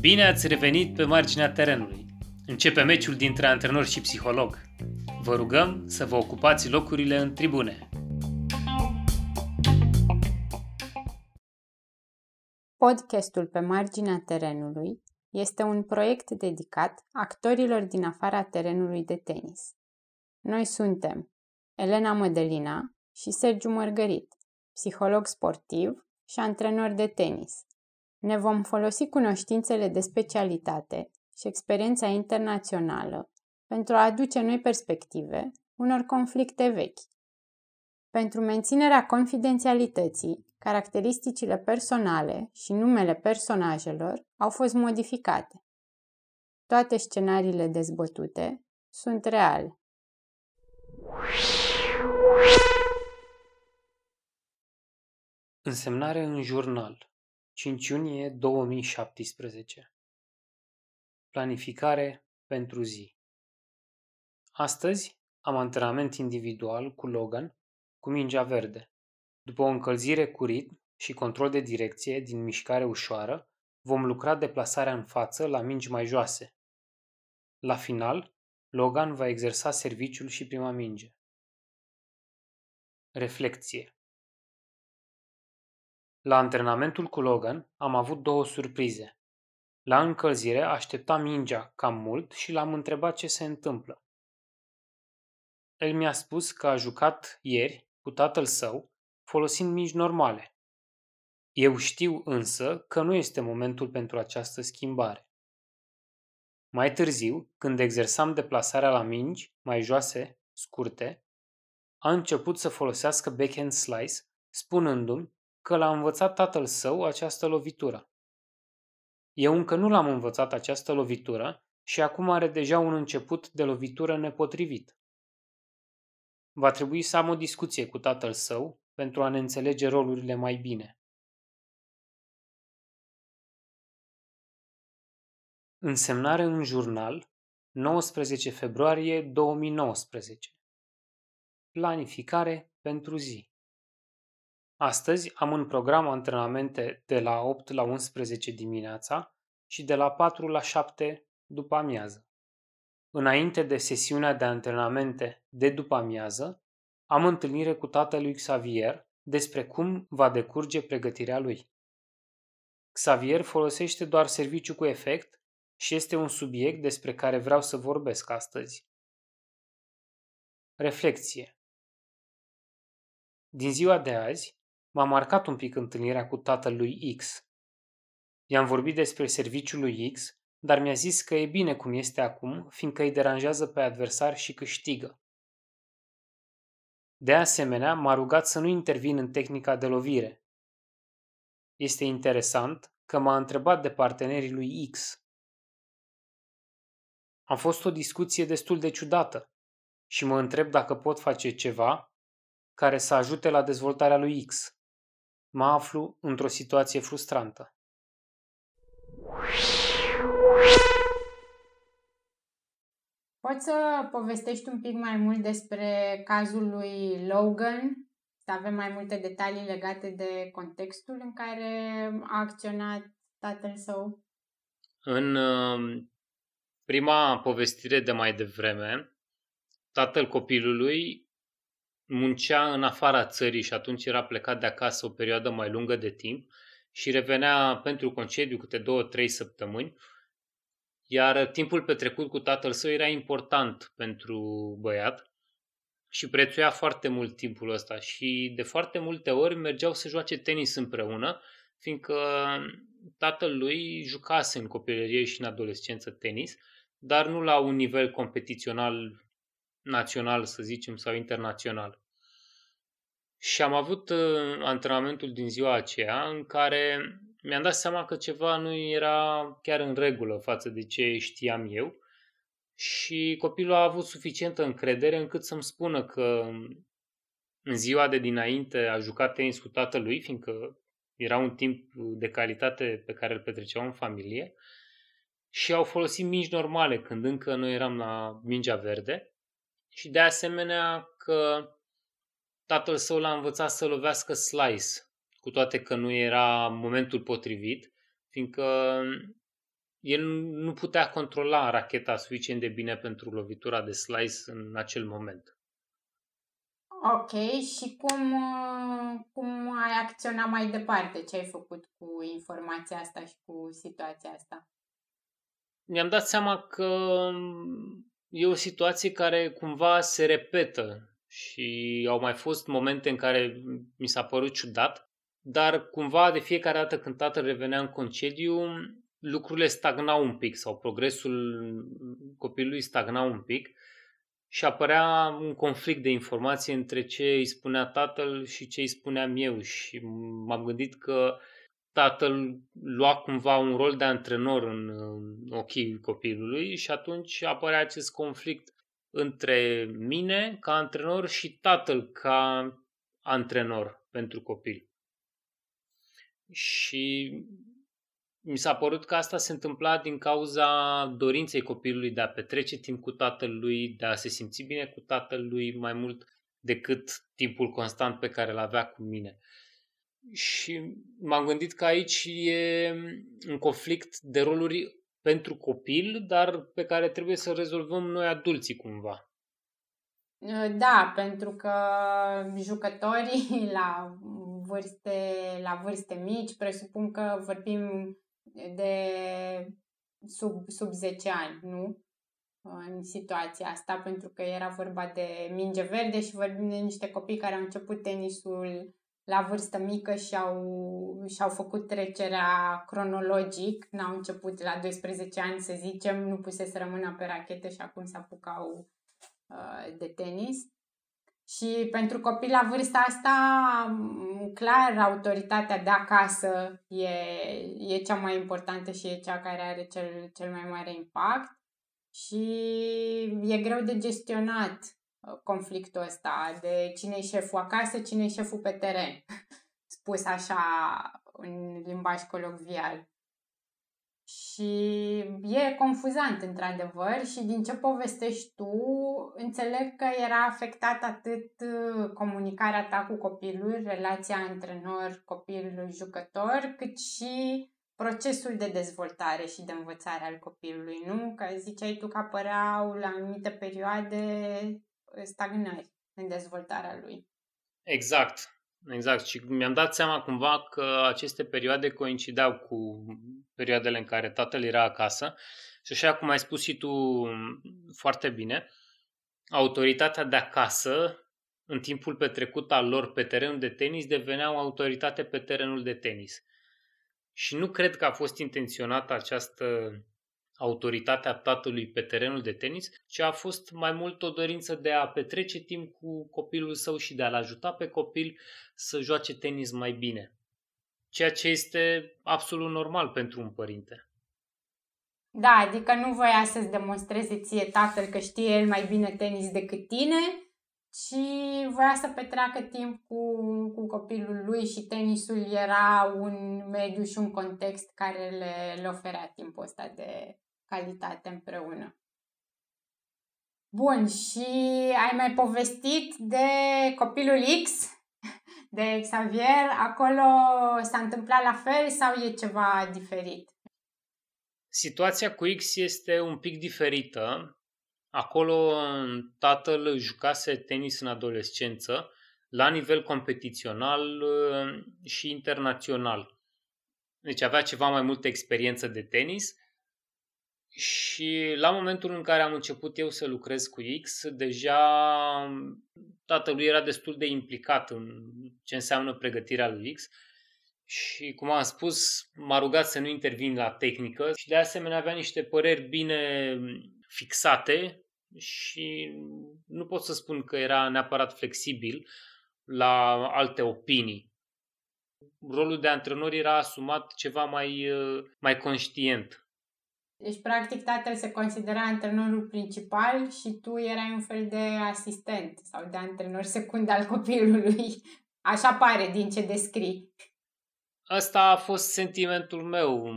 Bine ați revenit pe marginea terenului. Începe meciul dintre antrenor și psiholog. Vă rugăm să vă ocupați locurile în tribune. Podcastul pe marginea terenului este un proiect dedicat actorilor din afara terenului de tenis. Noi suntem Elena Mădălina și Sergiu Mărgărit, psiholog sportiv și antrenor de tenis. Ne vom folosi cunoștințele de specialitate și experiența internațională pentru a aduce noi perspective unor conflicte vechi. Pentru menținerea confidențialității, caracteristicile personale și numele personajelor au fost modificate. Toate scenariile dezbătute sunt reale. Însemnare în jurnal 5 iunie 2017 Planificare pentru zi Astăzi am antrenament individual cu Logan cu mingea verde. După o încălzire cu ritm și control de direcție din mișcare ușoară, vom lucra deplasarea în față la mingi mai joase. La final, Logan va exersa serviciul și prima minge. Reflecție La antrenamentul cu Logan am avut două surprize. La încălzire așteptam mingea cam mult și l-am întrebat ce se întâmplă. El mi-a spus că a jucat ieri cu tatăl său folosind mingi normale. Eu știu însă că nu este momentul pentru această schimbare. Mai târziu, când exersam deplasarea la mingi mai joase, scurte, a început să folosească backhand slice, spunându-mi că l-a învățat tatăl său această lovitură. Eu încă nu l-am învățat această lovitură și acum are deja un început de lovitură nepotrivit. Va trebui să am o discuție cu tatăl său pentru a ne înțelege rolurile mai bine. Însemnare în jurnal 19 februarie 2019 Planificare pentru zi Astăzi am în program antrenamente de la 8 la 11 dimineața și de la 4 la 7 după amiază. Înainte de sesiunea de antrenamente de după amiază, am întâlnire cu tatălui Xavier despre cum va decurge pregătirea lui. Xavier folosește doar serviciu cu efect și este un subiect despre care vreau să vorbesc astăzi. Reflexie Din ziua de azi, m-a marcat un pic întâlnirea cu tatăl lui X. I-am vorbit despre serviciul lui X, dar mi-a zis că e bine cum este acum, fiindcă îi deranjează pe adversar și câștigă. De asemenea, m-a rugat să nu intervin în tehnica de lovire. Este interesant că m-a întrebat de partenerii lui X. A fost o discuție destul de ciudată și mă întreb dacă pot face ceva care să ajute la dezvoltarea lui X. Mă aflu într-o situație frustrantă. Poți să povestești un pic mai mult despre cazul lui Logan? Să avem mai multe detalii legate de contextul în care a acționat tatăl său? În um, prima povestire de mai devreme, tatăl copilului muncea în afara țării și atunci era plecat de acasă o perioadă mai lungă de timp și revenea pentru concediu câte două, trei săptămâni iar timpul petrecut cu tatăl său era important pentru băiat și prețuia foarte mult timpul ăsta și de foarte multe ori mergeau să joace tenis împreună, fiindcă tatăl lui jucase în copilărie și în adolescență tenis, dar nu la un nivel competițional național, să zicem, sau internațional. Și am avut uh, antrenamentul din ziua aceea în care mi-am dat seama că ceva nu era chiar în regulă față de ce știam eu și copilul a avut suficientă încredere încât să-mi spună că în ziua de dinainte a jucat tenis cu tatălui, fiindcă era un timp de calitate pe care îl petreceau în familie și au folosit mingi normale când încă noi eram la mingea verde. Și de asemenea că tatăl său l-a învățat să lovească slice cu toate că nu era momentul potrivit, fiindcă el nu putea controla racheta suficient de bine pentru lovitura de slice în acel moment. Ok, și cum, uh, cum ai acționat mai departe? Ce ai făcut cu informația asta și cu situația asta? Mi-am dat seama că um, e o situație care cumva se repetă și au mai fost momente în care mi s-a părut ciudat, dar cumva de fiecare dată când tatăl revenea în concediu, lucrurile stagnau un pic sau progresul copilului stagna un pic și apărea un conflict de informații între ce îi spunea tatăl și ce îi spuneam eu și m-am gândit că tatăl lua cumva un rol de antrenor în ochii copilului și atunci apărea acest conflict între mine ca antrenor și tatăl ca antrenor pentru copil. Și mi s-a părut că asta se întâmpla din cauza dorinței copilului de a petrece timp cu tatălui, de a se simți bine cu tatălui mai mult decât timpul constant pe care îl avea cu mine. Și m-am gândit că aici e un conflict de roluri pentru copil, dar pe care trebuie să rezolvăm noi adulții cumva. Da, pentru că jucătorii la vârste, la vârste mici, presupun că vorbim de sub, sub 10 ani, nu? În situația asta, pentru că era vorba de minge verde și vorbim de niște copii care au început tenisul la vârstă mică și au, și-au făcut trecerea cronologic, n-au început la 12 ani, să zicem, nu puse să rămână pe rachetă și acum se apucau uh, de tenis. Și pentru copii la vârsta asta, clar, autoritatea de acasă e, e cea mai importantă și e cea care are cel, cel mai mare impact. Și e greu de gestionat uh, conflictul ăsta de cine e șeful acasă, cine e șeful pe teren, spus așa în limbaj colocvial. Și e confuzant, într-adevăr, și din ce povestești tu, înțeleg că era afectat atât uh, comunicarea ta cu copilul, relația antrenor-copil-jucător, cât și procesul de dezvoltare și de învățare al copilului, nu? Că ziceai tu că apăreau la anumite perioade stagnări în dezvoltarea lui. Exact. Exact. Și mi-am dat seama cumva că aceste perioade coincideau cu perioadele în care tatăl era acasă. Și așa cum ai spus și tu foarte bine, autoritatea de acasă, în timpul petrecut al lor pe terenul de tenis, deveneau autoritate pe terenul de tenis. Și nu cred că a fost intenționată această autoritatea tatălui pe terenul de tenis, ci a fost mai mult o dorință de a petrece timp cu copilul său și de a-l ajuta pe copil să joace tenis mai bine. Ceea ce este absolut normal pentru un părinte. Da, adică nu voia să-ți demonstreze ție tatăl că știe el mai bine tenis decât tine, ci voia să petreacă timp cu, cu copilul lui și tenisul era un mediu și un context care le, le oferea timpul ăsta de, calitate împreună. Bun, și ai mai povestit de copilul X, de Xavier, acolo s-a întâmplat la fel sau e ceva diferit? Situația cu X este un pic diferită. Acolo tatăl jucase tenis în adolescență la nivel competițional uh, și internațional. Deci avea ceva mai multă experiență de tenis și la momentul în care am început eu să lucrez cu X, deja tatălui era destul de implicat în ce înseamnă pregătirea lui X și, cum am spus, m-a rugat să nu intervin la tehnică și de asemenea avea niște păreri bine fixate și nu pot să spun că era neapărat flexibil la alte opinii. Rolul de antrenor era asumat ceva mai, mai conștient deci, practic, tatăl se considera antrenorul principal și tu erai un fel de asistent sau de antrenor secund al copilului. Așa pare din ce descrii. Asta a fost sentimentul meu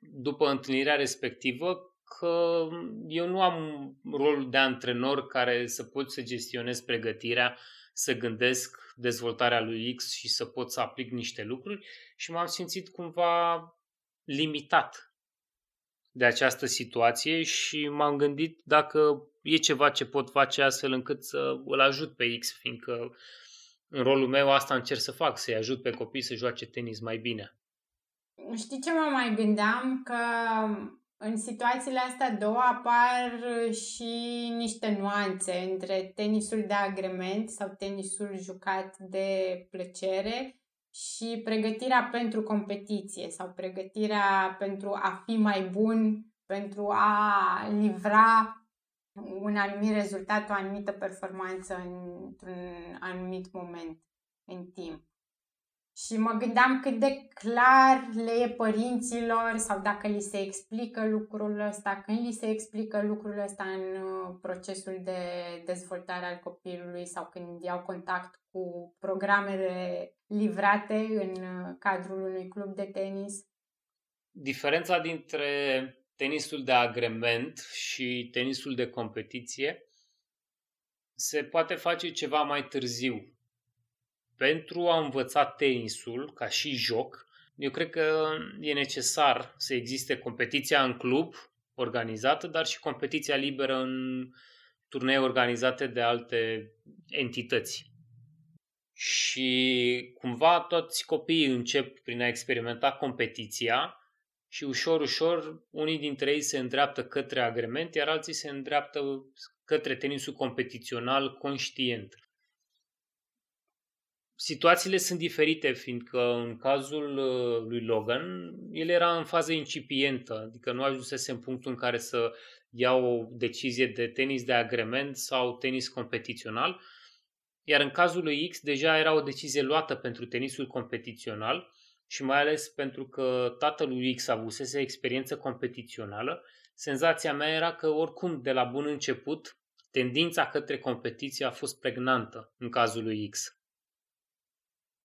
după întâlnirea respectivă, că eu nu am rolul de antrenor care să pot să gestionez pregătirea să gândesc dezvoltarea lui X și să pot să aplic niște lucruri și m-am simțit cumva limitat de această situație și m-am gândit dacă e ceva ce pot face astfel încât să îl ajut pe X, fiindcă în rolul meu asta încerc să fac, să-i ajut pe copii să joace tenis mai bine. Știi ce mă mai gândeam? Că în situațiile astea două apar și niște nuanțe între tenisul de agrement sau tenisul jucat de plăcere și pregătirea pentru competiție sau pregătirea pentru a fi mai bun, pentru a livra un anumit rezultat, o anumită performanță într-un anumit moment în timp. Și mă gândeam cât de clar le e părinților sau dacă li se explică lucrul ăsta, când li se explică lucrul ăsta în uh, procesul de dezvoltare al copilului sau când iau contact cu programele livrate în uh, cadrul unui club de tenis. Diferența dintre tenisul de agrement și tenisul de competiție se poate face ceva mai târziu. Pentru a învăța tenisul ca și joc, eu cred că e necesar să existe competiția în club organizată, dar și competiția liberă în turnee organizate de alte entități. Și cumva toți copiii încep prin a experimenta competiția și ușor, ușor, unii dintre ei se îndreaptă către agrement, iar alții se îndreaptă către tenisul competițional conștient. Situațiile sunt diferite, fiindcă în cazul uh, lui Logan, el era în fază incipientă, adică nu ajunsese în punctul în care să ia o decizie de tenis de agrement sau tenis competițional, iar în cazul lui X deja era o decizie luată pentru tenisul competițional și mai ales pentru că tatălui X avusese experiență competițională, senzația mea era că oricum de la bun început tendința către competiție a fost pregnantă în cazul lui X.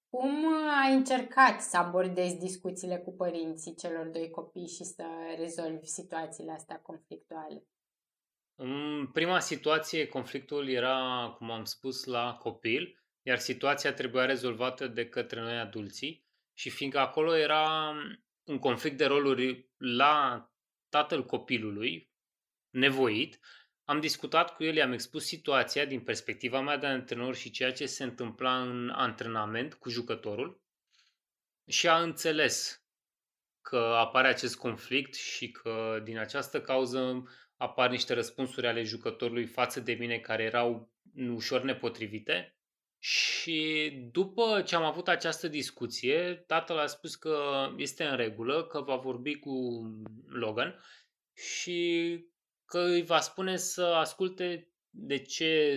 Cum ai încercat să abordezi discuțiile cu părinții celor doi copii și să rezolvi situațiile astea conflictuale? În prima situație, conflictul era, cum am spus, la copil, iar situația trebuia rezolvată de către noi adulții și fiindcă acolo era un conflict de roluri la tatăl copilului, nevoit, am discutat cu el, i-am expus situația din perspectiva mea de antrenor și ceea ce se întâmpla în antrenament cu jucătorul și a înțeles că apare acest conflict și că din această cauză apar niște răspunsuri ale jucătorului față de mine care erau ușor nepotrivite. Și după ce am avut această discuție, tatăl a spus că este în regulă, că va vorbi cu Logan și că îi va spune să asculte de ce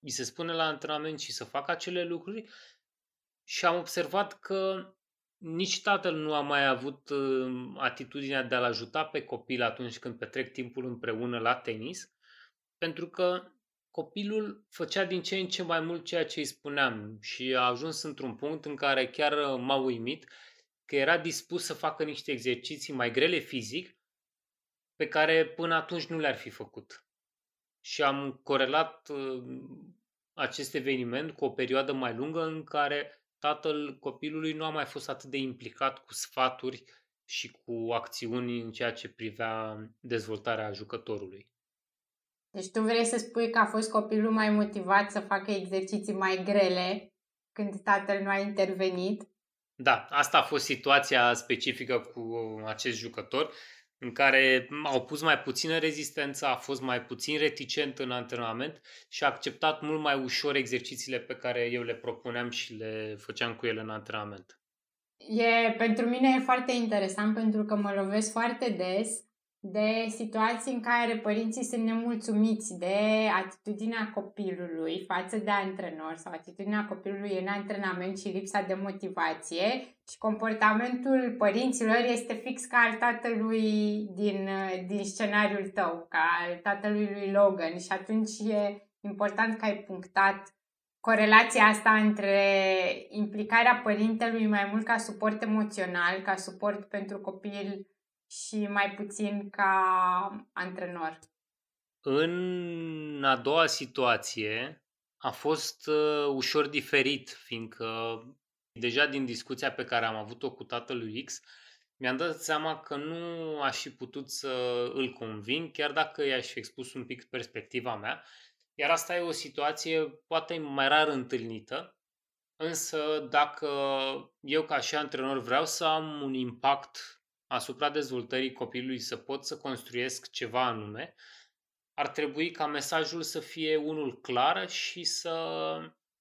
îi se spune la antrenament și să facă acele lucruri. Și am observat că nici tatăl nu a mai avut uh, atitudinea de a-l ajuta pe copil atunci când petrec timpul împreună la tenis, pentru că copilul făcea din ce în ce mai mult ceea ce îi spuneam și a ajuns într-un punct în care chiar uh, m-a uimit că era dispus să facă niște exerciții mai grele fizic pe care până atunci nu le-ar fi făcut. Și am corelat uh, acest eveniment cu o perioadă mai lungă în care tatăl copilului nu a mai fost atât de implicat cu sfaturi și cu acțiuni în ceea ce privea dezvoltarea jucătorului. Deci tu vrei să spui că a fost copilul mai motivat să facă exerciții mai grele când tatăl nu a intervenit? Da, asta a fost situația specifică cu acest jucător în care au pus mai puțină rezistență, a fost mai puțin reticent în antrenament și a acceptat mult mai ușor exercițiile pe care eu le propuneam și le făceam cu el în antrenament. E, pentru mine e foarte interesant pentru că mă lovesc foarte des de situații în care părinții sunt nemulțumiți de atitudinea copilului față de antrenor sau atitudinea copilului în antrenament și lipsa de motivație și comportamentul părinților este fix ca al tatălui din, din scenariul tău, ca al tatălui lui Logan. Și atunci e important că ai punctat corelația asta între implicarea părintelui mai mult ca suport emoțional, ca suport pentru copil și mai puțin ca antrenor. În a doua situație, a fost uh, ușor diferit, fiindcă deja din discuția pe care am avut-o cu tatălui X, mi-am dat seama că nu aș fi putut să îl conving, chiar dacă i-aș fi expus un pic perspectiva mea. Iar asta e o situație poate mai rar întâlnită, însă dacă eu ca și antrenor vreau să am un impact asupra dezvoltării copilului, să pot să construiesc ceva anume, ar trebui ca mesajul să fie unul clar și să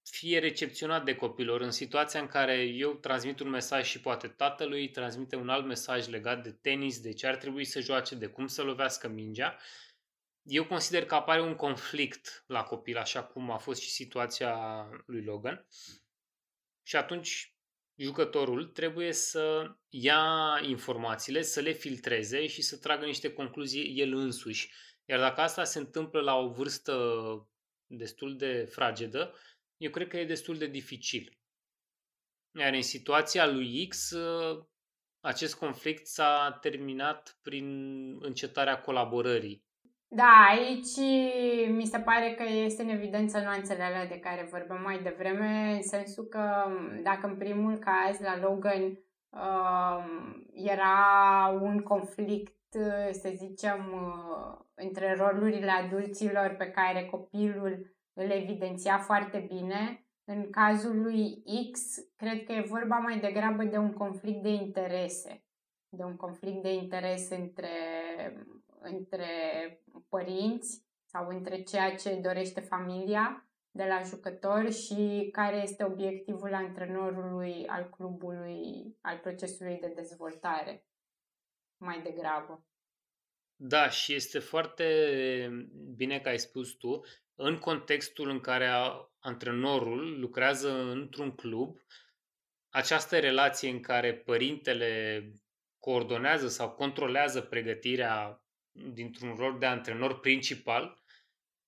fie recepționat de copilor în situația în care eu transmit un mesaj și poate tatălui transmite un alt mesaj legat de tenis, de ce ar trebui să joace, de cum să lovească mingea, eu consider că apare un conflict la copil, așa cum a fost și situația lui Logan. Și atunci jucătorul trebuie să ia informațiile, să le filtreze și să tragă niște concluzii el însuși. Iar dacă asta se întâmplă la o vârstă destul de fragedă, eu cred că e destul de dificil. Iar în situația lui X, acest conflict s-a terminat prin încetarea colaborării. Da, aici mi se pare că este în evidență nuanțele alea de care vorbeam mai devreme, în sensul că dacă în primul caz la Logan uh, era un conflict, să zicem, uh, între rolurile adulților pe care copilul îl evidenția foarte bine. În cazul lui X, cred că e vorba mai degrabă de un conflict de interese, de un conflict de interes între, între părinți sau între ceea ce dorește familia de la jucător și care este obiectivul antrenorului, al clubului, al procesului de dezvoltare, mai degrabă. Da, și este foarte bine că ai spus tu, în contextul în care antrenorul lucrează într-un club, această relație în care părintele coordonează sau controlează pregătirea dintr-un rol de antrenor principal,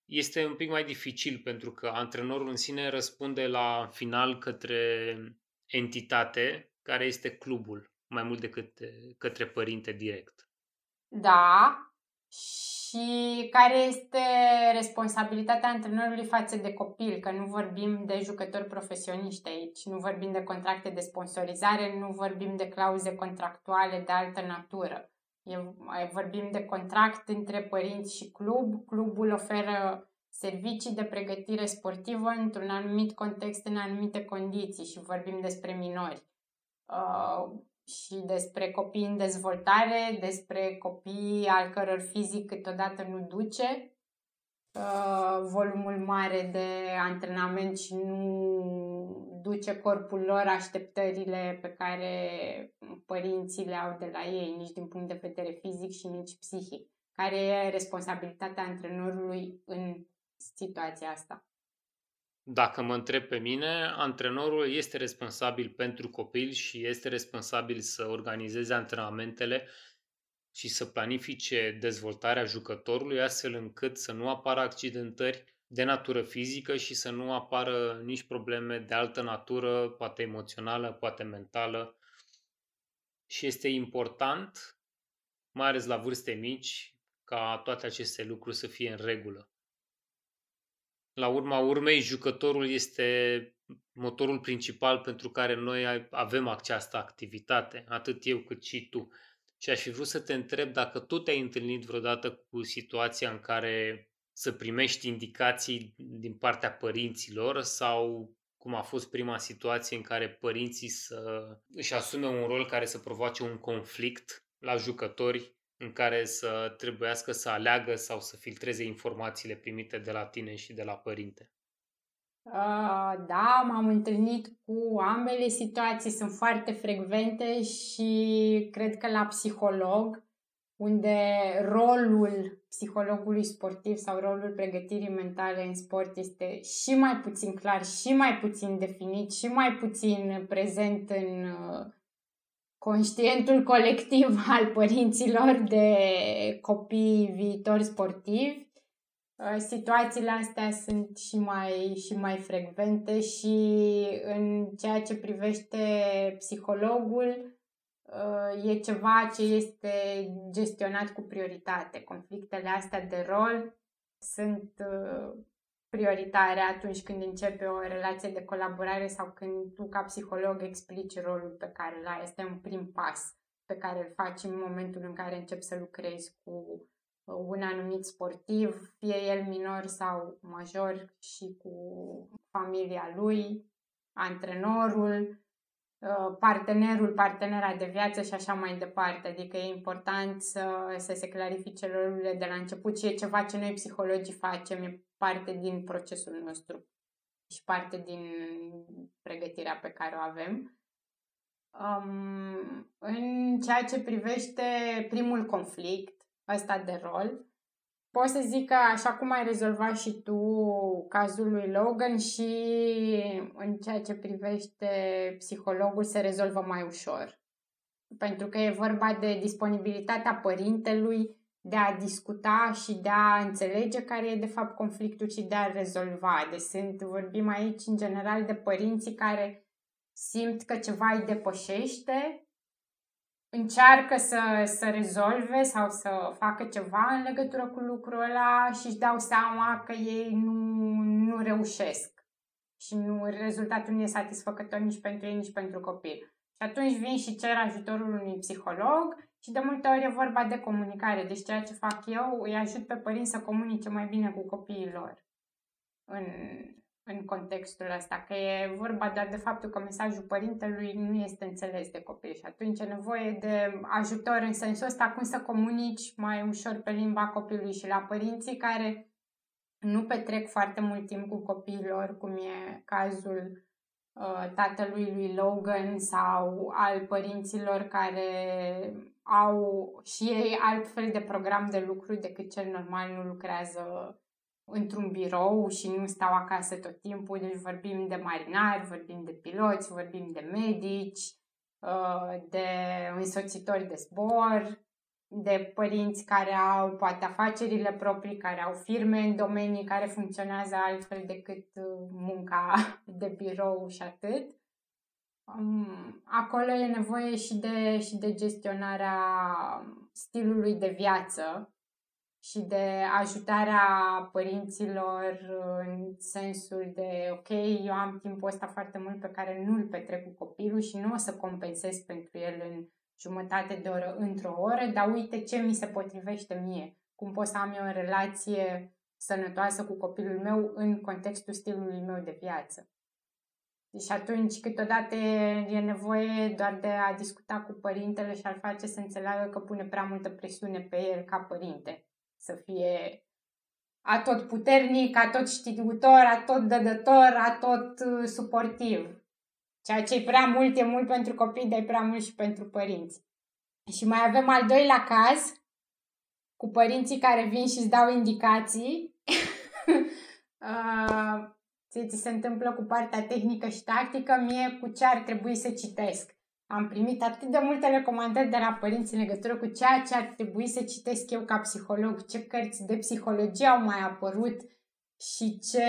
este un pic mai dificil pentru că antrenorul în sine răspunde la final către entitate care este clubul, mai mult decât către părinte direct. Da, și care este responsabilitatea antrenorului față de copil, că nu vorbim de jucători profesioniști aici, nu vorbim de contracte de sponsorizare, nu vorbim de clauze contractuale de altă natură. E, vorbim de contract între părinți și club. Clubul oferă servicii de pregătire sportivă într-un anumit context, în anumite condiții și vorbim despre minori. Uh, și despre copii în dezvoltare, despre copii al căror fizic câteodată nu duce uh, volumul mare de antrenament și nu duce corpul lor așteptările pe care părinții le au de la ei, nici din punct de vedere fizic și nici psihic. Care e responsabilitatea antrenorului în situația asta? Dacă mă întreb pe mine, antrenorul este responsabil pentru copil și este responsabil să organizeze antrenamentele și să planifice dezvoltarea jucătorului astfel încât să nu apară accidentări de natură fizică și să nu apară nici probleme de altă natură, poate emoțională, poate mentală. Și este important, mai ales la vârste mici, ca toate aceste lucruri să fie în regulă. La urma urmei, jucătorul este motorul principal pentru care noi avem această activitate, atât eu cât și tu. Și aș fi vrut să te întreb dacă tu te-ai întâlnit vreodată cu situația în care să primești indicații din partea părinților sau cum a fost prima situație în care părinții să își asume un rol care să provoace un conflict la jucători în care să trebuiască să aleagă sau să filtreze informațiile primite de la tine și de la părinte? Uh, da, m-am întâlnit cu ambele situații, sunt foarte frecvente și cred că la psiholog, unde rolul psihologului sportiv sau rolul pregătirii mentale în sport este și mai puțin clar, și mai puțin definit, și mai puțin prezent în uh, conștientul colectiv al părinților de copii viitori sportivi, uh, situațiile astea sunt și mai, și mai frecvente și în ceea ce privește psihologul, uh, e ceva ce este gestionat cu prioritate. Conflictele astea de rol sunt uh, prioritare atunci când începe o relație de colaborare sau când tu ca psiholog explici rolul pe care îl ai. Este un prim pas pe care îl faci în momentul în care începi să lucrezi cu uh, un anumit sportiv, fie el minor sau major și cu familia lui, antrenorul, uh, partenerul, partenera de viață și așa mai departe. Adică e important să, să se clarifice rolurile de la început și e ceva ce noi psihologii facem, e parte din procesul nostru și parte din pregătirea pe care o avem. Um, în ceea ce privește primul conflict, ăsta de rol, pot să zic că așa cum ai rezolvat și tu cazul lui Logan și în ceea ce privește psihologul se rezolvă mai ușor. Pentru că e vorba de disponibilitatea părintelui de a discuta și de a înțelege care e de fapt conflictul și de a rezolva. Deci sunt, vorbim aici în general de părinții care simt că ceva îi depășește, încearcă să, să rezolve sau să facă ceva în legătură cu lucrul ăla și își dau seama că ei nu, nu reușesc și nu, rezultatul nu e satisfăcător nici pentru ei, nici pentru copil. Și atunci vin și cer ajutorul unui psiholog și de multe ori e vorba de comunicare. Deci ceea ce fac eu îi ajut pe părinți să comunice mai bine cu copiii lor în, în contextul ăsta, că e vorba doar de faptul că mesajul părintelui nu este înțeles de copil și atunci e nevoie de ajutor în sensul ăsta cum să comunici mai ușor pe limba copilului și la părinții care nu petrec foarte mult timp cu copiilor, cum e cazul uh, tatălui lui Logan sau al părinților care au și ei altfel de program de lucru decât cel normal, nu lucrează într-un birou și nu stau acasă tot timpul, deci vorbim de marinari, vorbim de piloți, vorbim de medici, uh, de însoțitori de zbor, de părinți care au poate afacerile proprii, care au firme în domenii care funcționează altfel decât uh, munca de birou și atât. Um, acolo e nevoie și de, și de gestionarea stilului de viață și de ajutarea părinților în sensul de, ok, eu am timpul ăsta foarte mult pe care nu îl petrec cu copilul și nu o să compensez pentru el în jumătate de oră, într-o oră, dar uite ce mi se potrivește mie. Cum pot să am eu o relație sănătoasă cu copilul meu în contextul stilului meu de viață. Și atunci, câteodată e nevoie doar de a discuta cu părintele și a-l face să înțeleagă că pune prea multă presiune pe el ca părinte să fie atot puternic, atot știutor, atot dădător, atot uh, suportiv. Ceea ce e prea mult, e mult pentru copii, dar e prea mult și pentru părinți. Și mai avem al doilea caz, cu părinții care vin și îți dau indicații. uh, ți se întâmplă cu partea tehnică și tactică, mie cu ce ar trebui să citesc. Am primit atât de multe recomandări de la părinți în legătură cu ceea ce ar trebui să citesc eu ca psiholog, ce cărți de psihologie au mai apărut și ce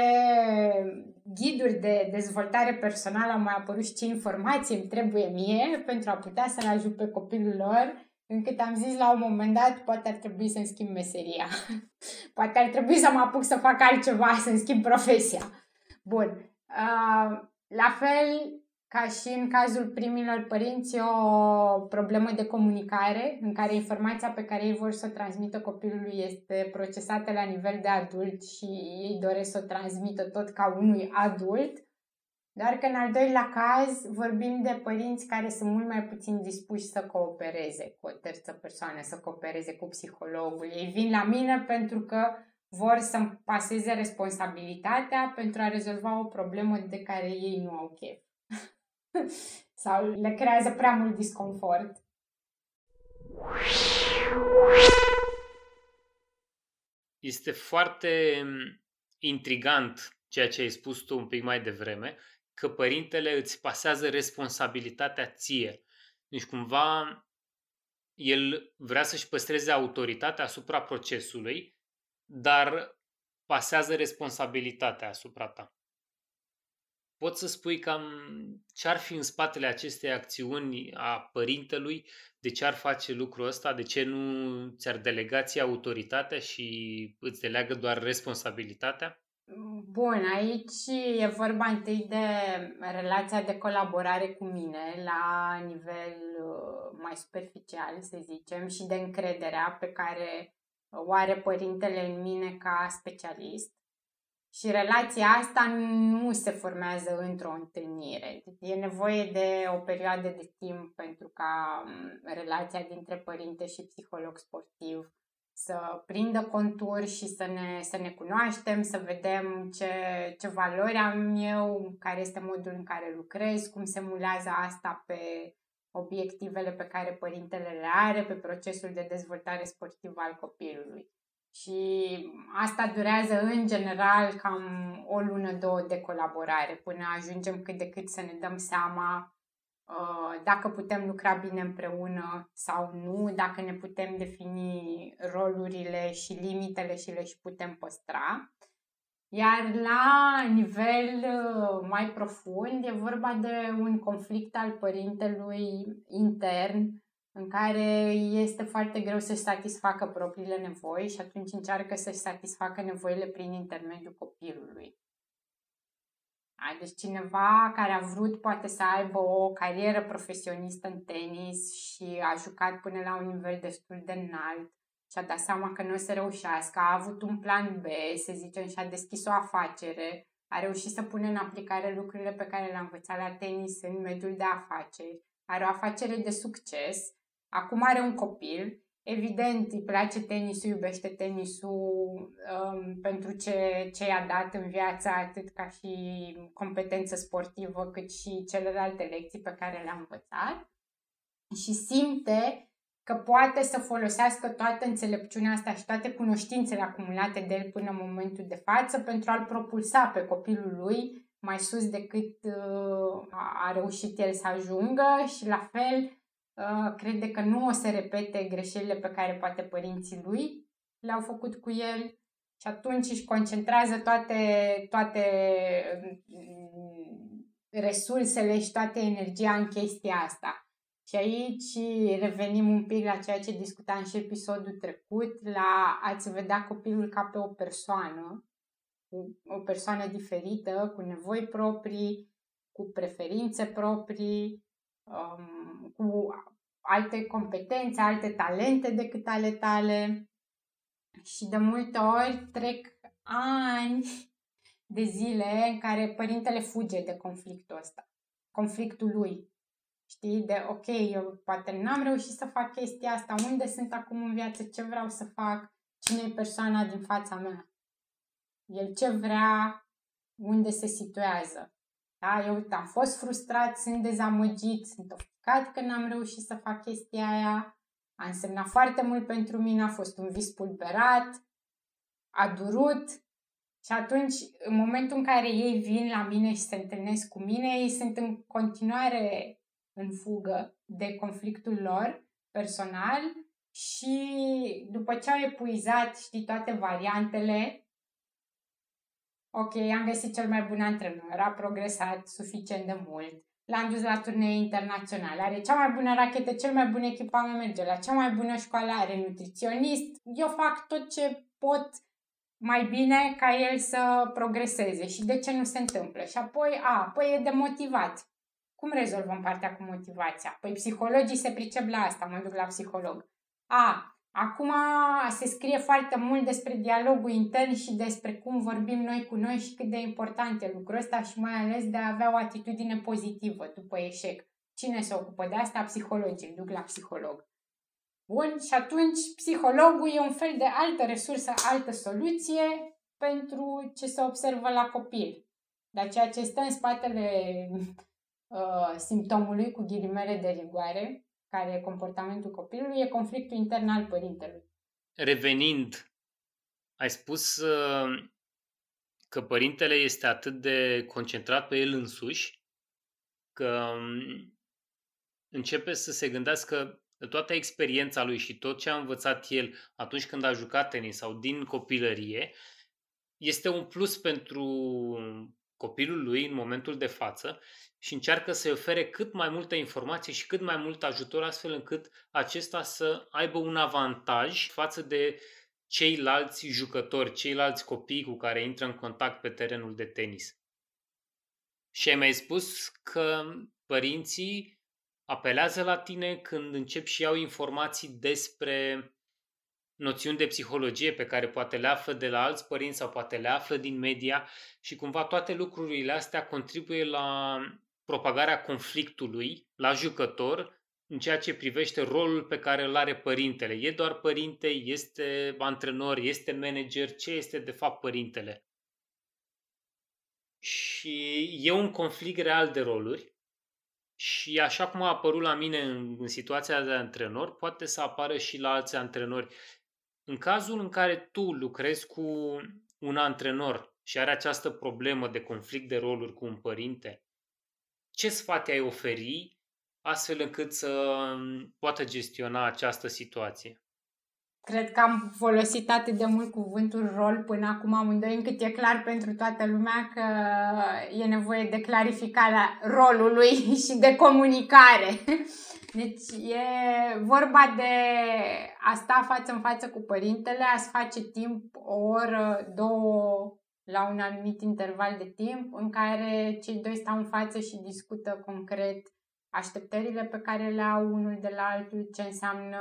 ghiduri de dezvoltare personală au mai apărut și ce informații îmi trebuie mie pentru a putea să-l ajut pe copilul lor, încât am zis la un moment dat, poate ar trebui să-mi schimb meseria. poate ar trebui să mă apuc să fac altceva, să-mi schimb profesia. Bun. Uh, la fel, ca și în cazul primilor părinți, e o problemă de comunicare în care informația pe care ei vor să o transmită copilului este procesată la nivel de adult și ei doresc să o transmită tot ca unui adult. Doar că în al doilea caz vorbim de părinți care sunt mult mai puțin dispuși să coopereze cu o terță persoană, să coopereze cu psihologul. Ei vin la mine pentru că vor să-mi paseze responsabilitatea pentru a rezolva o problemă de care ei nu au chef. Sau le creează prea mult disconfort. Este foarte intrigant ceea ce ai spus tu un pic mai devreme, că părintele îți pasează responsabilitatea ție. Deci cumva el vrea să-și păstreze autoritatea asupra procesului, dar pasează responsabilitatea asupra ta. Poți să spui cam ce ar fi în spatele acestei acțiuni a părintelui, de ce ar face lucrul ăsta, de ce nu ți-ar delegați autoritatea și îți deleagă doar responsabilitatea? Bun, aici e vorba întâi de relația de colaborare cu mine la nivel uh, mai superficial, să zicem, și de încrederea pe care o are părintele în mine ca specialist. Și relația asta nu se formează într-o întâlnire. E nevoie de o perioadă de timp pentru ca um, relația dintre părinte și psiholog sportiv să prindă conturi și să ne, să ne cunoaștem, să vedem ce, ce valori am eu, care este modul în care lucrez, cum se mulează asta pe obiectivele pe care părintele le are, pe procesul de dezvoltare sportivă al copilului. Și asta durează în general cam o lună, două de colaborare până ajungem cât de cât să ne dăm seama Uh, dacă putem lucra bine împreună sau nu, dacă ne putem defini rolurile și limitele și le și putem păstra. Iar la nivel uh, mai profund e vorba de un conflict al părintelui intern în care este foarte greu să-și satisfacă propriile nevoi și atunci încearcă să-și satisfacă nevoile prin intermediul copilului. Deci cineva care a vrut poate să aibă o carieră profesionistă în tenis și a jucat până la un nivel destul de înalt și a dat seama că nu o să reușească, a avut un plan B, să zicem, și a deschis o afacere, a reușit să pună în aplicare lucrurile pe care le-a învățat la tenis în mediul de afaceri, are o afacere de succes, acum are un copil Evident, îi place tenisul, iubește tenisul um, pentru ce, ce i-a dat în viață, atât ca și competență sportivă, cât și celelalte lecții pe care le-a învățat. Și simte că poate să folosească toată înțelepciunea asta și toate cunoștințele acumulate de el până în momentul de față pentru a-l propulsa pe copilul lui mai sus decât uh, a reușit el să ajungă și la fel Uh, crede că nu o să repete greșelile pe care poate părinții lui le-au făcut cu el și atunci își concentrează toate, toate mm, resursele și toată energia în chestia asta. Și aici revenim un pic la ceea ce discutam și episodul trecut, la a-ți vedea copilul ca pe o persoană, o persoană diferită, cu nevoi proprii, cu preferințe proprii, um, cu alte competențe, alte talente decât ale tale. Și de multe ori trec ani de zile în care părintele fuge de conflictul ăsta, conflictul lui. Știi, de ok, eu poate n-am reușit să fac chestia asta, unde sunt acum în viață, ce vreau să fac, cine e persoana din fața mea. El ce vrea, unde se situează. Da? Eu am fost frustrat, sunt dezamăgit, sunt ofticat că n-am reușit să fac chestia aia. A însemnat foarte mult pentru mine, a fost un vis pulberat, a durut. Și atunci, în momentul în care ei vin la mine și se întâlnesc cu mine, ei sunt în continuare în fugă de conflictul lor personal și după ce au epuizat, știi, toate variantele, ok, am găsit cel mai bun antrenor, a progresat suficient de mult, l-am dus la turnee internaționale, are cea mai bună rachetă, cel mai bun echipament, merge la cea mai bună școală, are nutriționist, eu fac tot ce pot mai bine ca el să progreseze și de ce nu se întâmplă. Și apoi, a, păi e demotivat. Cum rezolvăm partea cu motivația? Păi psihologii se pricep la asta, mă duc la psiholog. A, Acum se scrie foarte mult despre dialogul intern și despre cum vorbim noi cu noi și cât de important e lucrul ăsta și mai ales de a avea o atitudine pozitivă după eșec. Cine se ocupă de asta? Psihologii. Duc la psiholog. Bun, și atunci psihologul e un fel de altă resursă, altă soluție pentru ce se observă la copil. Dar ceea ce stă în spatele uh, simptomului cu ghilimele de rigoare care e comportamentul copilului, e conflictul intern al părintelui. Revenind, ai spus uh, că părintele este atât de concentrat pe el însuși că um, începe să se gândească toată experiența lui și tot ce a învățat el atunci când a jucat tenis sau din copilărie este un plus pentru copilul lui în momentul de față și încearcă să-i ofere cât mai multă informație și cât mai mult ajutor astfel încât acesta să aibă un avantaj față de ceilalți jucători, ceilalți copii cu care intră în contact pe terenul de tenis. Și ai mai spus că părinții apelează la tine când încep și iau informații despre noțiuni de psihologie pe care poate le află de la alți părinți sau poate le află din media și cumva toate lucrurile astea contribuie la propagarea conflictului la jucător în ceea ce privește rolul pe care îl are părintele. E doar părinte, este antrenor, este manager, ce este de fapt părintele? Și e un conflict real de roluri și așa cum a apărut la mine în, în situația de antrenor, poate să apară și la alți antrenori. În cazul în care tu lucrezi cu un antrenor și are această problemă de conflict de roluri cu un părinte, ce sfat ai oferi astfel încât să poată gestiona această situație? Cred că am folosit atât de mult cuvântul rol până acum amândoi, încât e clar pentru toată lumea că e nevoie de clarificarea rolului și de comunicare. Deci e vorba de a sta față în față cu părintele, a-ți face timp o oră, două la un anumit interval de timp în care cei doi stau în față și discută concret așteptările pe care le au unul de la altul, ce înseamnă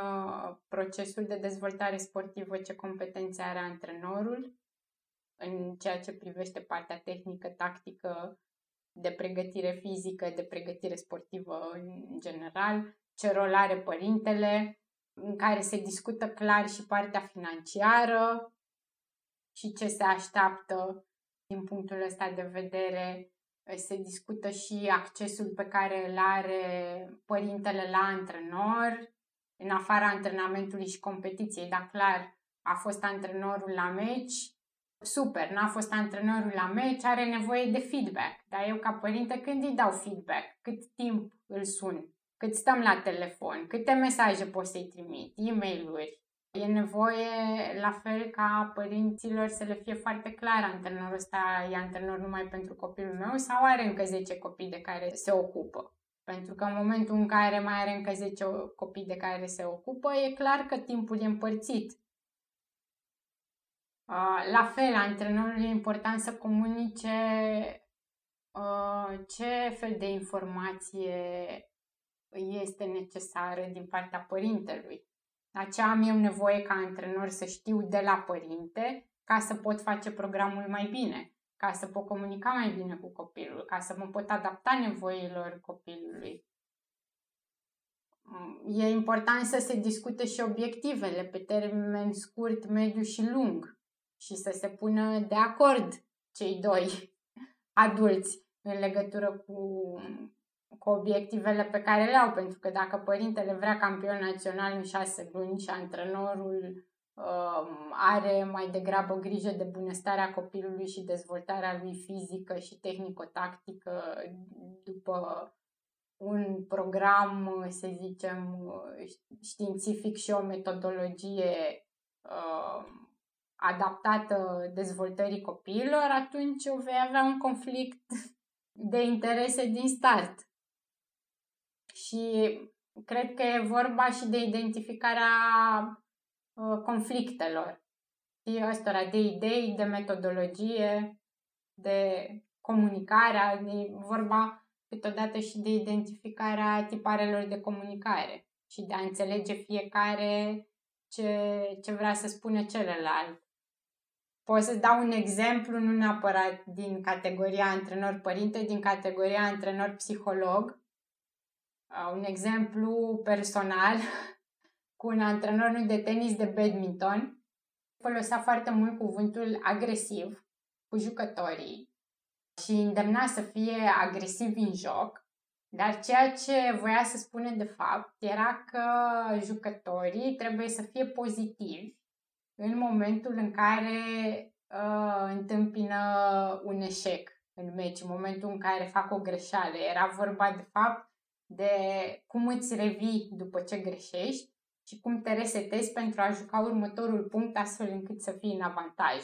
procesul de dezvoltare sportivă, ce competențe are antrenorul în ceea ce privește partea tehnică, tactică, de pregătire fizică, de pregătire sportivă în general, ce rol are părintele, în care se discută clar și partea financiară și ce se așteaptă din punctul ăsta de vedere se discută și accesul pe care îl are părintele la antrenor, în afara antrenamentului și competiției. Dar clar, a fost antrenorul la meci, super, n-a fost antrenorul la meci, are nevoie de feedback. Dar eu ca părinte când îi dau feedback? Cât timp îl sun? Cât stăm la telefon? Câte mesaje pot să-i trimit? E-mail-uri? E nevoie, la fel ca părinților, să le fie foarte clar antrenorul ăsta e antrenor numai pentru copilul meu sau are încă 10 copii de care se ocupă. Pentru că în momentul în care mai are încă 10 copii de care se ocupă, e clar că timpul e împărțit. La fel, antrenorul e important să comunice ce fel de informație este necesară din partea părintelui la ce am eu nevoie ca antrenor să știu de la părinte ca să pot face programul mai bine, ca să pot comunica mai bine cu copilul, ca să mă pot adapta nevoilor copilului. E important să se discute și obiectivele pe termen scurt, mediu și lung și să se pună de acord cei doi adulți în legătură cu cu obiectivele pe care le au, pentru că dacă părintele vrea campion național în șase luni și antrenorul uh, are mai degrabă grijă de bunăstarea copilului și dezvoltarea lui fizică și tehnico-tactică după un program, să zicem, științific și o metodologie uh, adaptată dezvoltării copiilor, atunci vei avea un conflict de interese din start. Și cred că e vorba și de identificarea uh, conflictelor. Știi, ăstora de idei, de metodologie, de comunicare, e vorba câteodată și de identificarea tiparelor de comunicare și de a înțelege fiecare ce, ce vrea să spună celălalt. Pot să dau un exemplu, nu neapărat din categoria antrenor-părinte, din categoria antrenor-psiholog, un exemplu personal cu un antrenor de tenis de badminton. Folosea foarte mult cuvântul agresiv cu jucătorii și îndemna să fie agresiv în joc, dar ceea ce voia să spune de fapt era că jucătorii trebuie să fie pozitivi în momentul în care uh, întâmpină un eșec în meci, în momentul în care fac o greșeală. Era vorba de fapt de cum îți revii după ce greșești și cum te resetezi pentru a juca următorul punct astfel încât să fii în avantaj.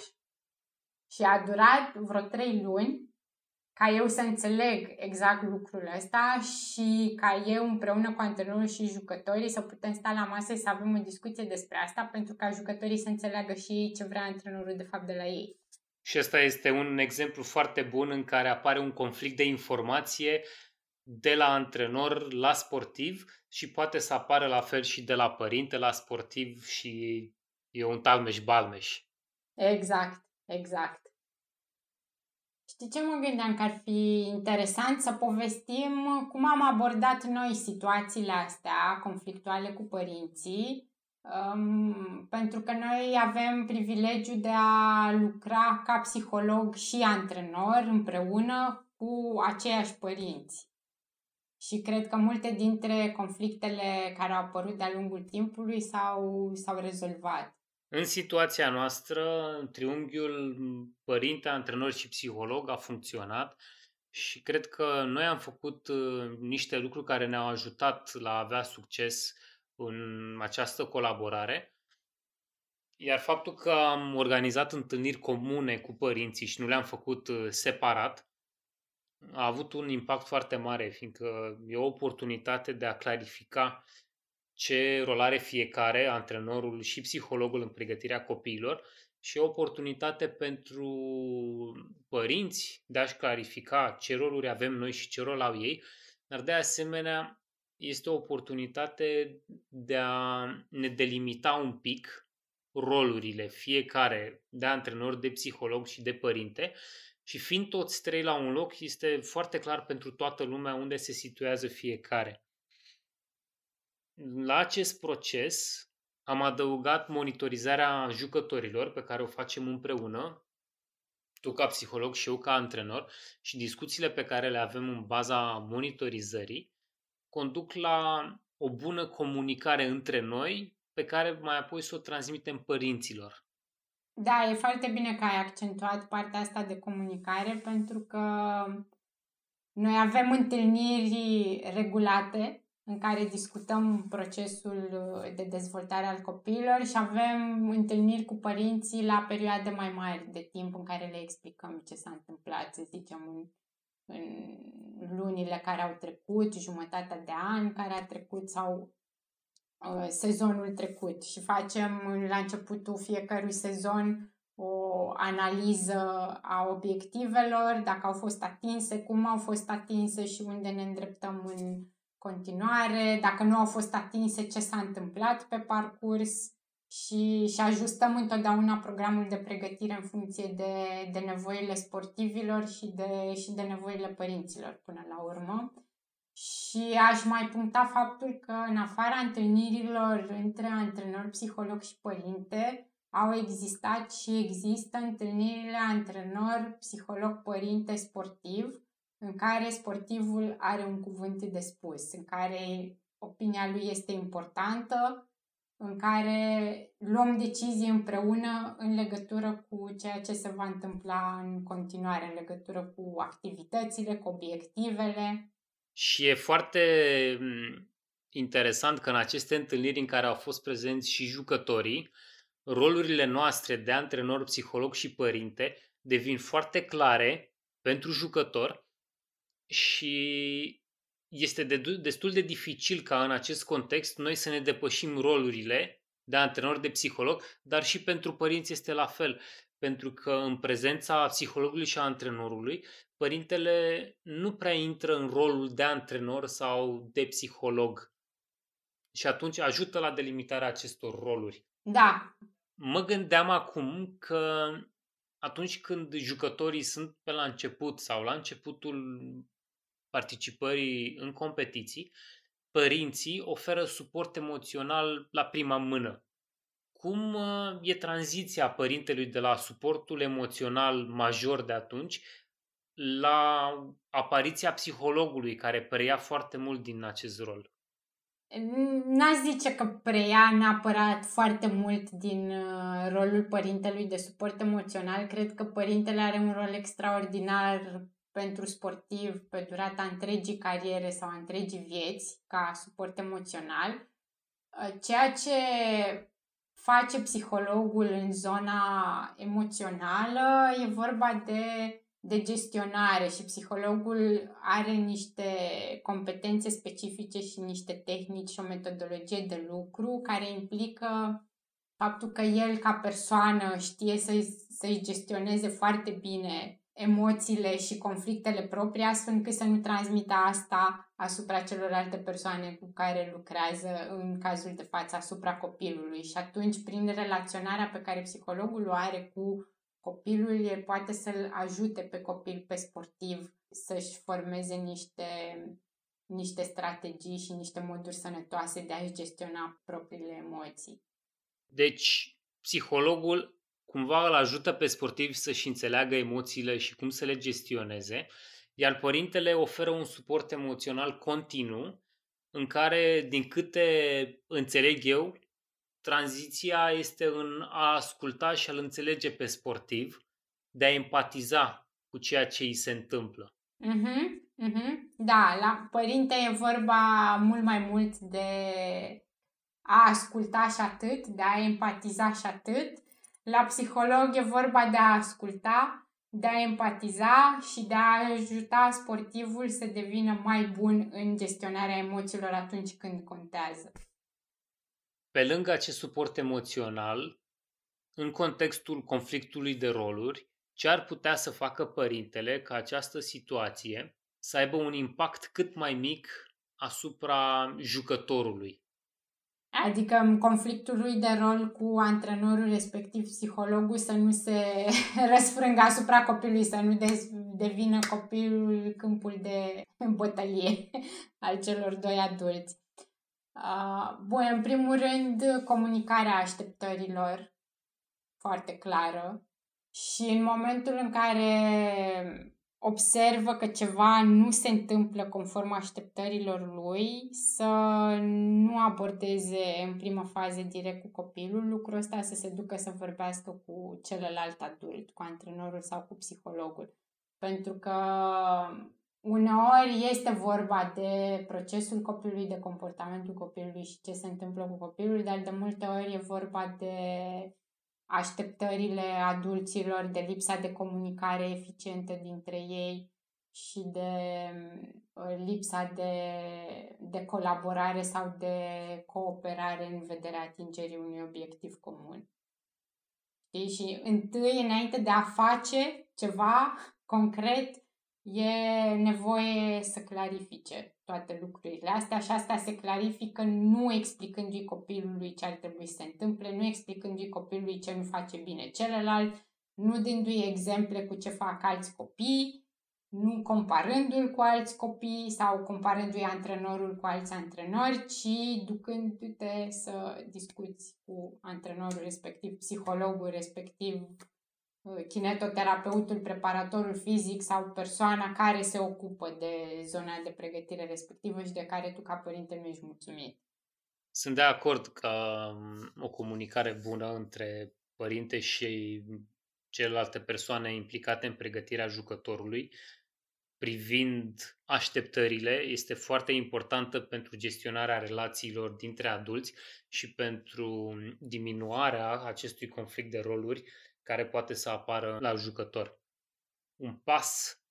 Și a durat vreo trei luni ca eu să înțeleg exact lucrul ăsta și ca eu împreună cu antrenorul și jucătorii să putem sta la masă și să avem o discuție despre asta pentru ca jucătorii să înțeleagă și ei ce vrea antrenorul de fapt de la ei. Și ăsta este un exemplu foarte bun în care apare un conflict de informație de la antrenor la sportiv și poate să apară la fel și de la părinte la sportiv și e un talmeș-balmeș. Exact, exact. Știi ce mă gândeam că ar fi interesant să povestim cum am abordat noi situațiile astea conflictuale cu părinții, um, pentru că noi avem privilegiul de a lucra ca psiholog și antrenor împreună cu aceiași părinți. Și cred că multe dintre conflictele care au apărut de-a lungul timpului s-au, s-au rezolvat. În situația noastră, triunghiul părinte, antrenor și psiholog a funcționat și cred că noi am făcut uh, niște lucruri care ne-au ajutat la a avea succes în această colaborare. Iar faptul că am organizat întâlniri comune cu părinții și nu le-am făcut uh, separat a avut un impact foarte mare, fiindcă e o oportunitate de a clarifica ce rol are fiecare, antrenorul și psihologul în pregătirea copiilor și o oportunitate pentru părinți de a-și clarifica ce roluri avem noi și ce rol au ei, dar de asemenea este o oportunitate de a ne delimita un pic rolurile fiecare de antrenor, de psiholog și de părinte și fiind toți trei la un loc, este foarte clar pentru toată lumea unde se situează fiecare. La acest proces am adăugat monitorizarea jucătorilor pe care o facem împreună, tu ca psiholog și eu ca antrenor, și discuțiile pe care le avem în baza monitorizării conduc la o bună comunicare între noi pe care mai apoi să o transmitem părinților. Da, e foarte bine că ai accentuat partea asta de comunicare pentru că noi avem întâlniri regulate în care discutăm procesul de dezvoltare al copiilor și avem întâlniri cu părinții la perioade mai mari de timp în care le explicăm ce s-a întâmplat, să zicem, în, în lunile care au trecut, jumătatea de an care a trecut sau uh, sezonul trecut și facem la începutul fiecărui sezon o analiză a obiectivelor, dacă au fost atinse, cum au fost atinse și unde ne îndreptăm în continuare, dacă nu au fost atinse, ce s-a întâmplat pe parcurs și, și ajustăm întotdeauna programul de pregătire în funcție de, de nevoile sportivilor și de, și de nevoile părinților până la urmă. Și aș mai puncta faptul că în afara întâlnirilor între antrenor, psiholog și părinte, au existat și există întâlnirile antrenor, psiholog, părinte, sportiv, în care sportivul are un cuvânt de spus, în care opinia lui este importantă, în care luăm decizii împreună în legătură cu ceea ce se va întâmpla în continuare, în legătură cu activitățile, cu obiectivele. Și e foarte mm, interesant că în aceste întâlniri în care au fost prezenți și jucătorii, rolurile noastre de antrenor, psiholog și părinte devin foarte clare pentru jucător și este de, destul de dificil ca în acest context noi să ne depășim rolurile de antrenor, de psiholog, dar și pentru părinți este la fel. Pentru că în prezența psihologului și a antrenorului, părintele nu prea intră în rolul de antrenor sau de psiholog. Și atunci ajută la delimitarea acestor roluri. Da. Mă gândeam acum că atunci când jucătorii sunt pe la început sau la începutul participării în competiții, părinții oferă suport emoțional la prima mână. Cum uh, e tranziția părintelui de la suportul emoțional major de atunci la apariția psihologului care preia foarte mult din acest rol? N-aș zice că preia neapărat foarte mult din uh, rolul părintelui de suport emoțional. Cred că părintele are un rol extraordinar pentru sportiv pe durata întregii cariere sau întregii vieți ca suport emoțional. Uh, ceea ce face psihologul în zona emoțională e vorba de de gestionare și psihologul are niște competențe specifice și niște tehnici și o metodologie de lucru care implică faptul că el ca persoană știe să-i, să-i gestioneze foarte bine emoțiile și conflictele proprii, astfel încât să nu transmită asta asupra celorlalte persoane cu care lucrează, în cazul de față asupra copilului. Și atunci, prin relaționarea pe care psihologul o are cu copilul, el poate să-l ajute pe copil, pe sportiv, să-și formeze niște, niște strategii și niște moduri sănătoase de a-și gestiona propriile emoții. Deci, psihologul cumva îl ajută pe sportiv să-și înțeleagă emoțiile și cum să le gestioneze, iar părintele oferă un suport emoțional continuu în care, din câte înțeleg eu, tranziția este în a asculta și a-l înțelege pe sportiv, de a empatiza cu ceea ce îi se întâmplă. Uh-huh, uh-huh. Da, la părinte e vorba mult mai mult de a asculta și atât, de a empatiza și atât. La psiholog e vorba de a asculta, de a empatiza și de a ajuta sportivul să devină mai bun în gestionarea emoțiilor atunci când contează. Pe lângă acest suport emoțional, în contextul conflictului de roluri, ce ar putea să facă părintele ca această situație să aibă un impact cât mai mic asupra jucătorului? Adică în conflictul lui de rol cu antrenorul respectiv psihologul să nu se răsfrângă asupra copilului, să nu devină copilul câmpul de bătălie al celor doi adulți. Uh, bun, în primul rând, comunicarea așteptărilor foarte clară și în momentul în care observă că ceva nu se întâmplă conform așteptărilor lui, să nu abordeze în prima fază direct cu copilul lucrul ăsta, să se ducă să vorbească cu celălalt adult, cu antrenorul sau cu psihologul. Pentru că uneori este vorba de procesul copilului, de comportamentul copilului și ce se întâmplă cu copilul, dar de multe ori e vorba de așteptările adulților, de lipsa de comunicare eficientă dintre ei și de uh, lipsa de, de colaborare sau de cooperare în vederea atingerii unui obiectiv comun. Știi? Și întâi, înainte de a face ceva concret, e nevoie să clarifice toate lucrurile astea și asta se clarifică nu explicându-i copilului ce ar trebui să se întâmple, nu explicându-i copilului ce nu face bine celălalt, nu dându-i exemple cu ce fac alți copii, nu comparându-l cu alți copii sau comparându-i antrenorul cu alți antrenori, ci ducându-te să discuți cu antrenorul respectiv, psihologul respectiv, kinetoterapeutul, preparatorul fizic sau persoana care se ocupă de zona de pregătire respectivă și de care tu ca părinte nu ești mulțumit. Sunt de acord că um, o comunicare bună între părinte și celelalte persoane implicate în pregătirea jucătorului privind așteptările este foarte importantă pentru gestionarea relațiilor dintre adulți și pentru diminuarea acestui conflict de roluri care poate să apară la jucător. Un pas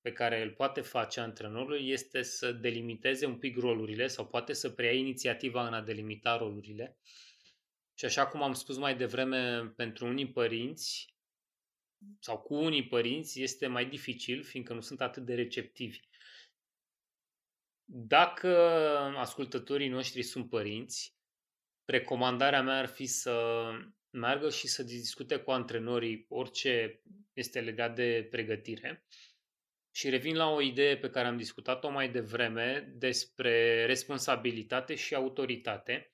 pe care îl poate face antrenorul este să delimiteze un pic rolurile sau poate să preia inițiativa în a delimita rolurile. Și așa cum am spus mai devreme, pentru unii părinți sau cu unii părinți este mai dificil, fiindcă nu sunt atât de receptivi. Dacă ascultătorii noștri sunt părinți, recomandarea mea ar fi să meargă și să discute cu antrenorii orice este legat de pregătire. Și revin la o idee pe care am discutat-o mai devreme despre responsabilitate și autoritate.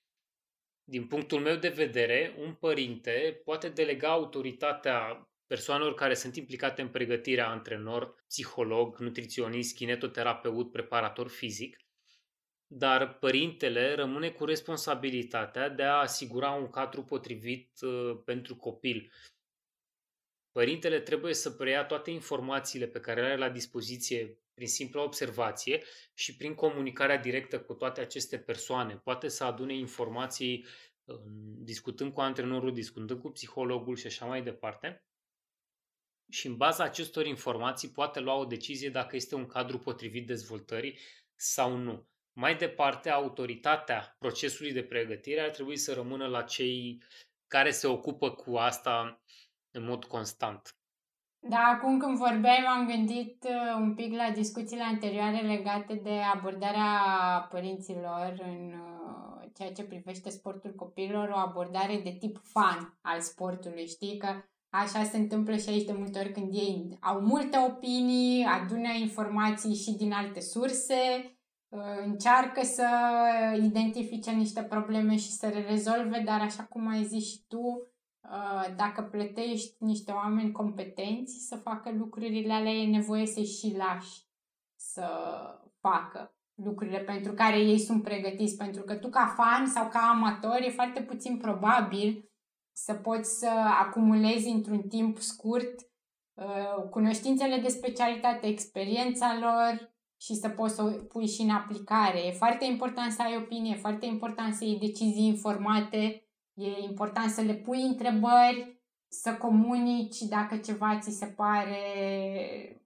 Din punctul meu de vedere, un părinte poate delega autoritatea persoanelor care sunt implicate în pregătirea antrenor, psiholog, nutriționist, kinetoterapeut, preparator fizic, dar părintele rămâne cu responsabilitatea de a asigura un cadru potrivit uh, pentru copil. Părintele trebuie să preia toate informațiile pe care le are la dispoziție prin simpla observație și prin comunicarea directă cu toate aceste persoane. Poate să adune informații um, discutând cu antrenorul, discutând cu psihologul și așa mai departe. și în baza acestor informații poate lua o decizie dacă este un cadru potrivit dezvoltării sau nu. Mai departe, autoritatea procesului de pregătire ar trebui să rămână la cei care se ocupă cu asta în mod constant. Da, acum când vorbeai m-am gândit uh, un pic la discuțiile anterioare legate de abordarea părinților în uh, ceea ce privește sportul copilor, o abordare de tip fan al sportului, știi? Că așa se întâmplă și aici de multe ori când ei au multe opinii, adună informații și din alte surse, uh, încearcă să identifice niște probleme și să le rezolve, dar așa cum ai zis și tu, Uh, dacă plătești niște oameni competenți să facă lucrurile alea, e nevoie să și lași să facă lucrurile pentru care ei sunt pregătiți. Pentru că tu ca fan sau ca amator e foarte puțin probabil să poți să acumulezi într-un timp scurt uh, cunoștințele de specialitate, experiența lor și să poți să o pui și în aplicare. E foarte important să ai opinie, e foarte important să iei decizii informate E important să le pui întrebări, să comunici dacă ceva ți se pare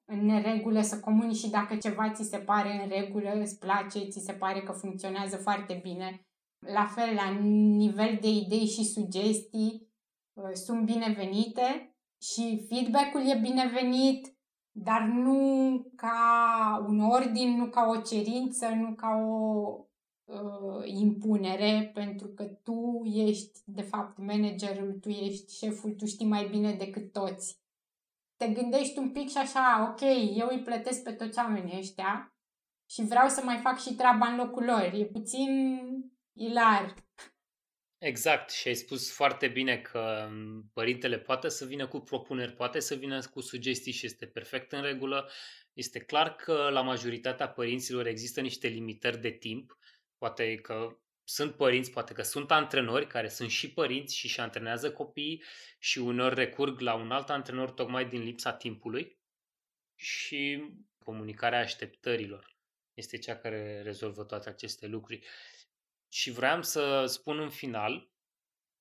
în neregulă, să comunici și dacă ceva ți se pare în regulă, îți place, ți se pare că funcționează foarte bine. La fel, la nivel de idei și sugestii uh, sunt binevenite și feedback-ul e binevenit, dar nu ca un ordin, nu ca o cerință, nu ca o uh, impunere, pentru că tu ești, de fapt, managerul, tu ești șeful, tu știi mai bine decât toți. Te gândești un pic și așa, ok, eu îi plătesc pe toți oamenii ăștia și vreau să mai fac și treaba în locul lor. E puțin ilar. Exact, și ai spus foarte bine că părintele poate să vină cu propuneri, poate să vină cu sugestii și este perfect în regulă. Este clar că la majoritatea părinților există niște limitări de timp Poate că sunt părinți, poate că sunt antrenori care sunt și părinți și își antrenează copiii și unor recurg la un alt antrenor tocmai din lipsa timpului și comunicarea așteptărilor este cea care rezolvă toate aceste lucruri. Și vreau să spun în final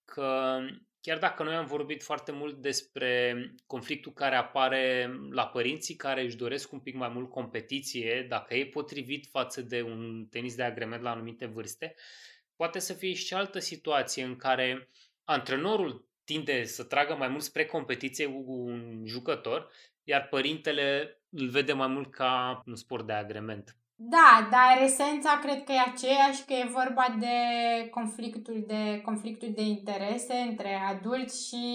că chiar dacă noi am vorbit foarte mult despre conflictul care apare la părinții care își doresc un pic mai mult competiție, dacă e potrivit față de un tenis de agrement la anumite vârste, poate să fie și altă situație în care antrenorul tinde să tragă mai mult spre competiție cu un jucător, iar părintele îl vede mai mult ca un sport de agrement. Da, dar esența cred că e aceeași, că e vorba de conflictul de, conflictul de interese între adulți și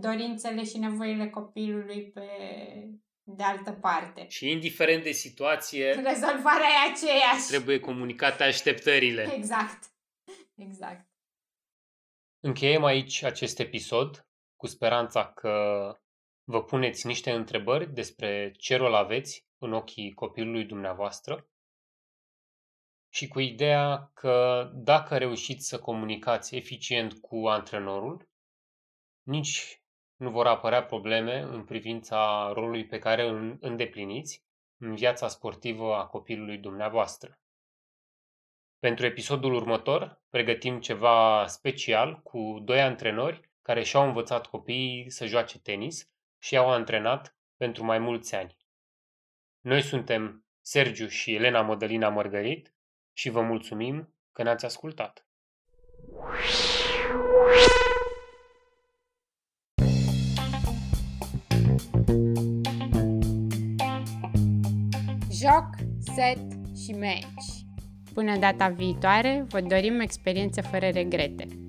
dorințele și nevoile copilului pe de altă parte. Și indiferent de situație, rezolvarea e aceeași. Trebuie comunicate așteptările. Exact. Exact. Încheiem aici acest episod cu speranța că vă puneți niște întrebări despre ce rol aveți în ochii copilului dumneavoastră și cu ideea că dacă reușiți să comunicați eficient cu antrenorul, nici nu vor apărea probleme în privința rolului pe care îl îndepliniți în viața sportivă a copilului dumneavoastră. Pentru episodul următor pregătim ceva special cu doi antrenori care și-au învățat copiii să joace tenis și i-au antrenat pentru mai mulți ani. Noi suntem Sergiu și Elena Mădălina Mărgărit și vă mulțumim că ne-ați ascultat. Joc, set și match. Până data viitoare, vă dorim experiențe fără regrete.